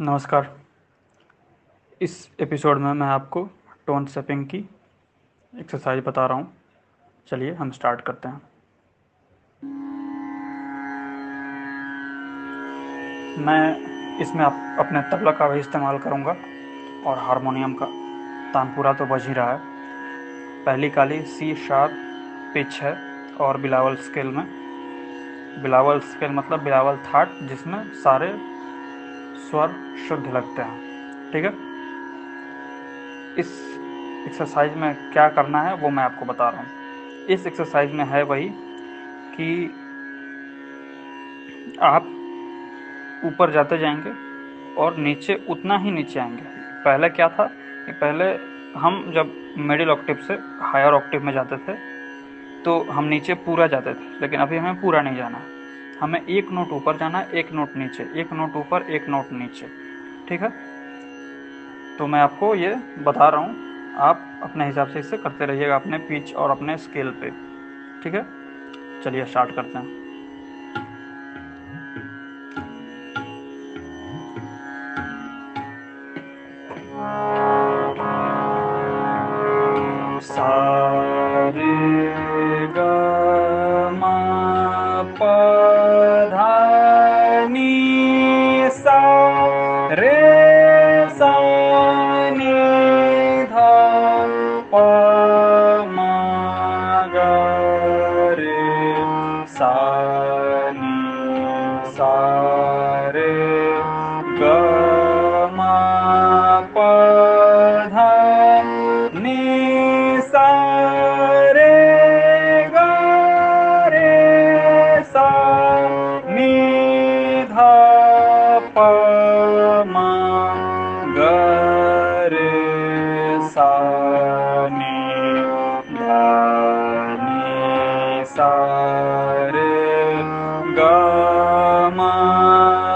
नमस्कार। इस एपिसोड में मैं आपको टोन सेपिंग की एक्सरसाइज बता रहा हूँ। चलिए हम स्टार्ट करते हैं। मैं इसमें आप अपने तबला का भी इस्तेमाल करूँगा और हारमोनियम का। तानपुरा तो बज ही रहा है। पहली काली सी शार्प पिच है और बिलावल स्केल में। बिलावल स्केल मतलब बिलावल थाट जिसमें सारे स्वर शुद्ध लगते हैं। ठीक है? इस एक्सरसाइज में क्या करना है, वो मैं आपको बता रहा हूँ। इस एक्सरसाइज में है वही कि आप ऊपर जाते जाएँगे और नीचे, उतना ही नीचे आएँगे। पहले क्या था कि पहले हम जब मिडिल ऑक्टिव से हायर ऑक्टिव में जाते थे तो हम नीचे पूरा जाते थे, लेकिन अभी हमें पूरा नहीं जाना हमें एक नोट ऊपर जाना है एक नोट नीचे, एक नोट ऊपर, एक नोट नीचे। ठीक है? तो मैं आपको ये बता रहा हूँ। आप अपने हिसाब से इसे करते रहिएगा, अपने पिच और अपने स्केल पे। ठीक है? चलिए स्टार्ट करते हैं। राधा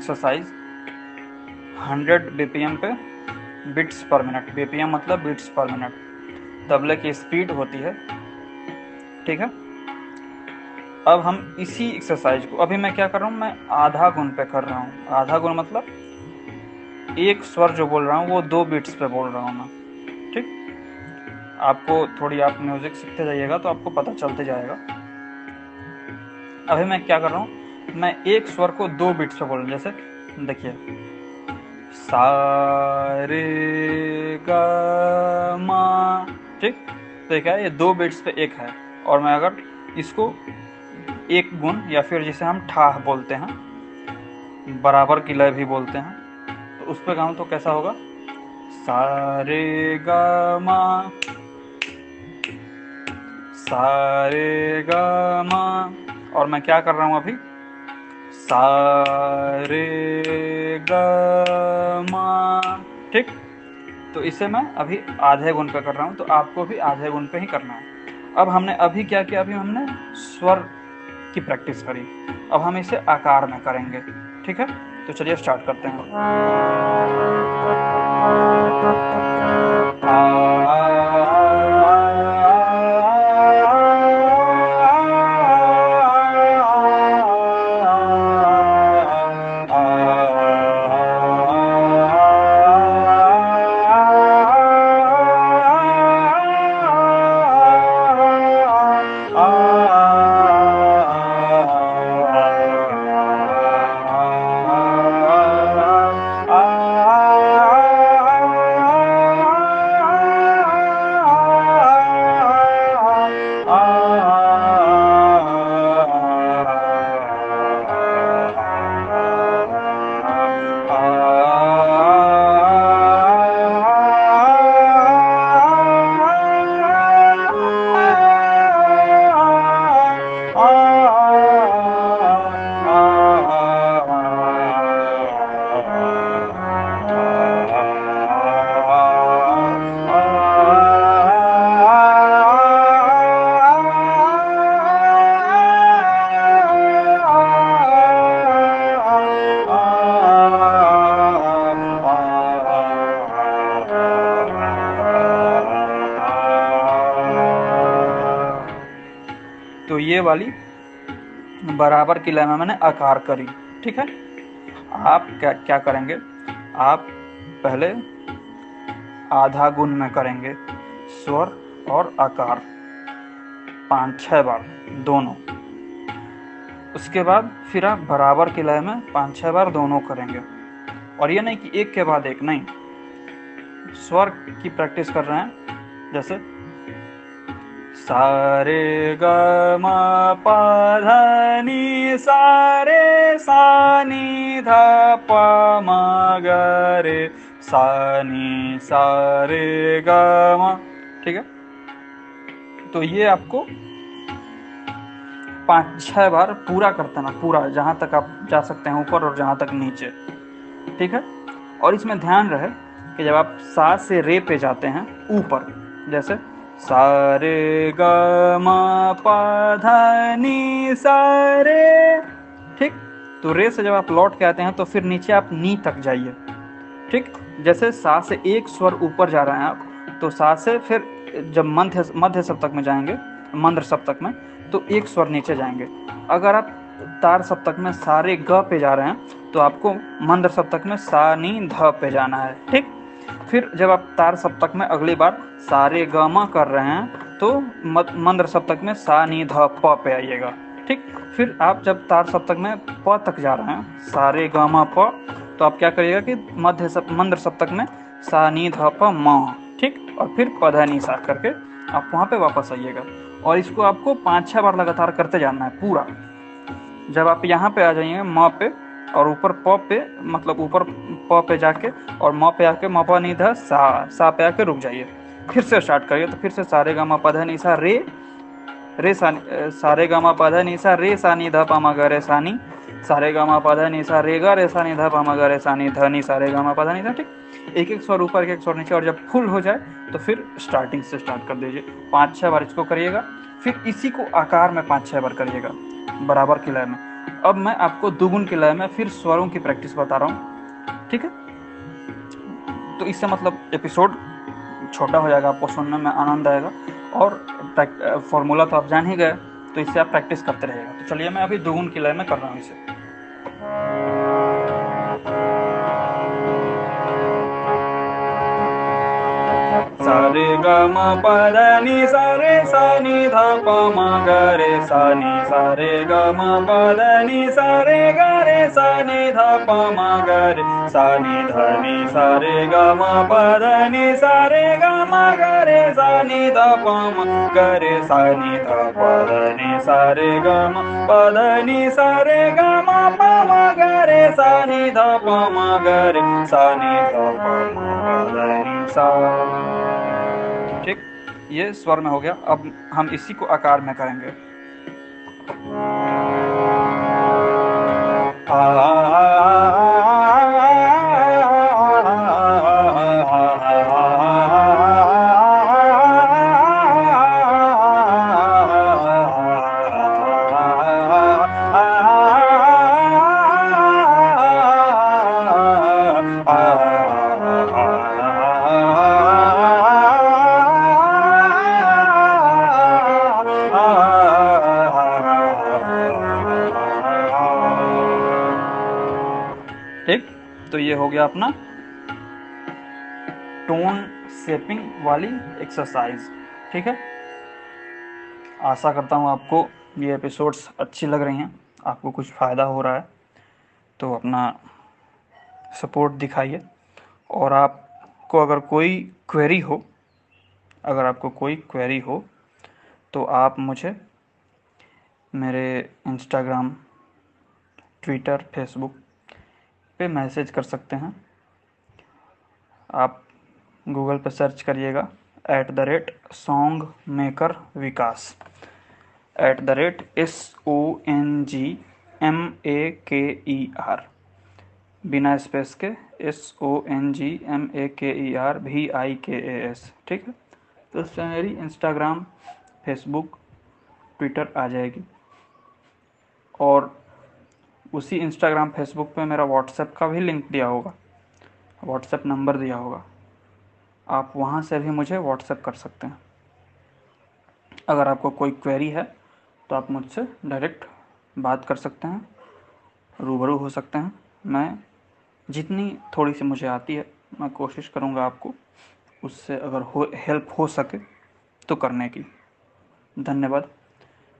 एक्सरसाइज 100 बीपीएम पे बिट्स पर मिनट बीपीएम मतलब बिट्स पर मिनट तबले की स्पीड होती है। ठीक है? अब हम इसी एक्सरसाइज को, अभी मैं क्या कर रहा हूँ? मैं आधा गुण पे कर रहा हूँ। आधा गुण मतलब एक स्वर जो बोल रहा हूँ, वो दो बीट्स पे बोल रहा हूँ मैं। ठीक? आपको थोड़ी, आप म्यूज़िक सीखते जाइएगा तो आपको पता चलते जाएगा। अभी मैं क्या कर रहा हूँ? मैं एक स्वर को दो बिट्स पे बोलूँ जैसे, देखिए। सारे गा ठीक? तो ये दो बीट्स पे एक है। और मैं अगर इसको एक गुण या फिर जिसे हम ठाह बोलते हैं, बराबर की लय भी बोलते हैं तो उस पर गाऊँ तो कैसा होगा? सारे गा मा, सारे गा मा। और मैं क्या कर रहा हूँ अभी? सारे गा ठीक? तो इसे मैं अभी आधे गुण पे कर रहा हूँ तो आपको भी आधे गुण पे ही करना है। अब हमने अभी क्या किया? अभी हमने स्वर की प्रैक्टिस करी। अब हम इसे आकार में करेंगे। ठीक है? तो चलिए स्टार्ट करते हैं। वाली बराबर की लय में मैंने आकार करी। ठीक है? आप क्या क्या करेंगे? आप पहले आधा गुण में करेंगे स्वर और आकार। पाँच छः बार, दोनों। उसके बाद फिर आप बराबर की लय में पाँच छः बार दोनों करेंगे। और ये नहीं कि एक के बाद एक, नहीं। स्वर की प्रैक्टिस कर रहे हैं, जैसे सारे ग म प ध सारे सा नि ध ग रे सा नि सा रे ग ठीक है? तो ये आपको पाँच, छह बार पूरा करते ना पूरा, जहाँ तक आप जा सकते हैं ऊपर और जहाँ तक नीचे। ठीक है? और इसमें ध्यान रहे कि जब आप सा से रे पे जाते हैं, ऊपर, जैसे सारे ग म प ध नि सारे। ठीक? तो रे से जब आप लौट के आते हैं तो फिर नीचे आप नी तक जाइए। ठीक? जैसे सा से एक स्वर ऊपर जा रहे हैं आप तो सा से फिर जब मध्य मध्य सप्तक में जाएँगे, मंद्र सप्तक में तो एक स्वर नीचे जाएँगे। अगर आप तार सप्तक में सारे ग पे जा रहे हैं तो आपको मंद्र सप्तक में सा, नी, ध पे जाना है। ठीक? फिर जब आप तार सप्तक में अगली बार सारे ग कर रहे हैं तो मंद्र सप्तक में सा नी ध प पे आइएगा ठीक? फिर आप जब तार सप्तक में प तक जा रहे हैं सारे ग प तो आप क्या करिएगा कि मध्य सप, मंद्र सप्तक में सा नी ध प म ठीक? और फिर पधा नी सा करके आप वहाँ पे वापस आइएगा। और इसको आपको पाँच छः बार लगातार करते जाना है पूरा। जब आप यहाँ पे आ जाइए म पे और ऊपर प पे मतलब ऊपर प पे जाके और म पे आके म प नी ध, सा सा पे आके रुक जाइए। फिर से स्टार्ट करिए तो फिर से सारे गा मा पधा नी सा रे रे सा सारे गा मा पधा नी सा रे सा नी ध पा मा ग रे सा नी, सारे गा मा पधा नी सा रे गा, रे सा नी ध पा मा ग, रे सा नी ध नी, सारे गा मा पधा नी सा ठीक? एक एक स्वर ऊपर, एक एक स्वर नीचे, और जब फुल हो जाए तो फिर स्टार्टिंग से स्टार्ट कर दीजिए। पाँच छः बार इसको करिएगा, फिर इसी को आकार में पाँच छः बार करिएगा, बराबर की लय में। अब मैं आपको दुगुन के लय में फिर स्वरों की प्रैक्टिस बता रहा हूँ। ठीक है? तो इससे मतलब एपिसोड छोटा हो जाएगा, आपको सुनने में आनंद आएगा और फॉर्मूला तो आप जान ही गए तो इससे आप प्रैक्टिस करते रहेगा तो चलिए मैं अभी दुगुन की लय में कर रहा हूँ इसे। ग म प ध नि सा रे सा नि ध प म ग रे सा नि सा रे ग म प ध नि सा रे ग रे सा नि ध प म ग रे सा नि ध नि सा रे ग म प ध नि सा रे ग म ग रे सा नि ध प म ग रे सा नि ध प ध नि सा रे ग म प ध नि सा रे ग म प म ग रे सा नि ध प म ग रे सा नि ध प म ग नि सा ये स्वर में हो गया। अब हम इसी को आकार में करेंगे। आ, गया अपना टोन सेपिंग वाली एक्सरसाइज ठीक है? आशा करता हूँ आपको ये एपिसोड्स अच्छी लग रही हैं, आपको कुछ फ़ायदा हो रहा है तो अपना सपोर्ट दिखाइए। और आपको अगर कोई क्वेरी हो, अगर आपको कोई क्वेरी हो तो आप मुझे मेरे इंस्टाग्राम ट्विटर फेसबुक पे मैसेज कर सकते हैं। आप गूगल पे सर्च करिएगा at the rate song maker Vikas. At the rate S O N G M A K E R बिना स्पेस के S O N G M A K E R we आई के A S ठीक है? तो उससे मेरी Instagram Facebook Twitter आ जाएगी। और उसी इंस्टाग्राम फेसबुक पे मेरा व्हाट्सएप का भी लिंक दिया होगा। व्हाट्सएप नंबर दिया होगा। आप वहाँ से भी मुझे व्हाट्सएप कर सकते हैं। अगर आपको कोई क्वेरी है तो आप मुझसे डायरेक्ट बात कर सकते हैं। रूबरू हो सकते हैं। मैं जितनी थोड़ी सी मुझे आती है, मैं कोशिश करूँगा आपको उससे अगर हो हेल्प हो सके तो करने की। धन्यवाद।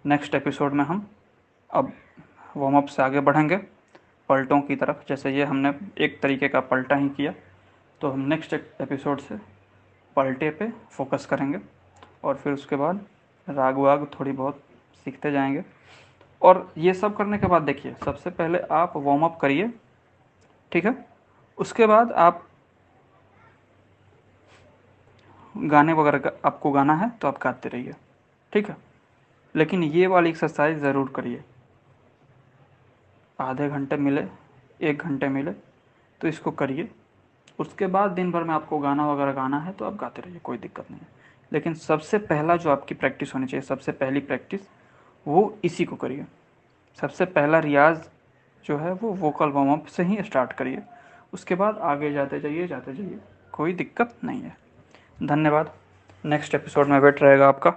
नेक्स्ट एपिसोड में हम अब वार्म अप से आगे बढ़ेंगे। पलटों की तरफ़, जैसे ये हमने एक तरीके का पलटा ही किया तो हम नेक्स्ट एपिसोड से पलटे पे फोकस करेंगे और फिर उसके बाद राग वाग थोड़ी बहुत सीखते जाएँगे। और ये सब करने के बाद देखिए, सबसे पहले आप वार्म अप करिए, ठीक है? उसके बाद आप गाने वगैरह का, आपको गाना है तो आप गाते रहिए, ठीक है? लेकिन ये वाली एक्सरसाइज ज़रूर करिए। आधे घंटे मिले, एक घंटे मिले तो इसको करिए। उसके बाद दिन भर में आपको गाना वगैरह गाना है तो आप गाते रहिए, कोई दिक्कत नहीं है। लेकिन सबसे पहला जो आपकी प्रैक्टिस होनी चाहिए, सबसे पहली प्रैक्टिस, वो इसी को करिए। सबसे पहला रियाज जो है, वो वोकल वार्म अप से ही स्टार्ट करिए। उसके बाद आगे जाते जाइए जाते जाइए, कोई दिक्कत नहीं है। धन्यवाद। नेक्स्ट एपिसोड में वेट रहेगा आपका।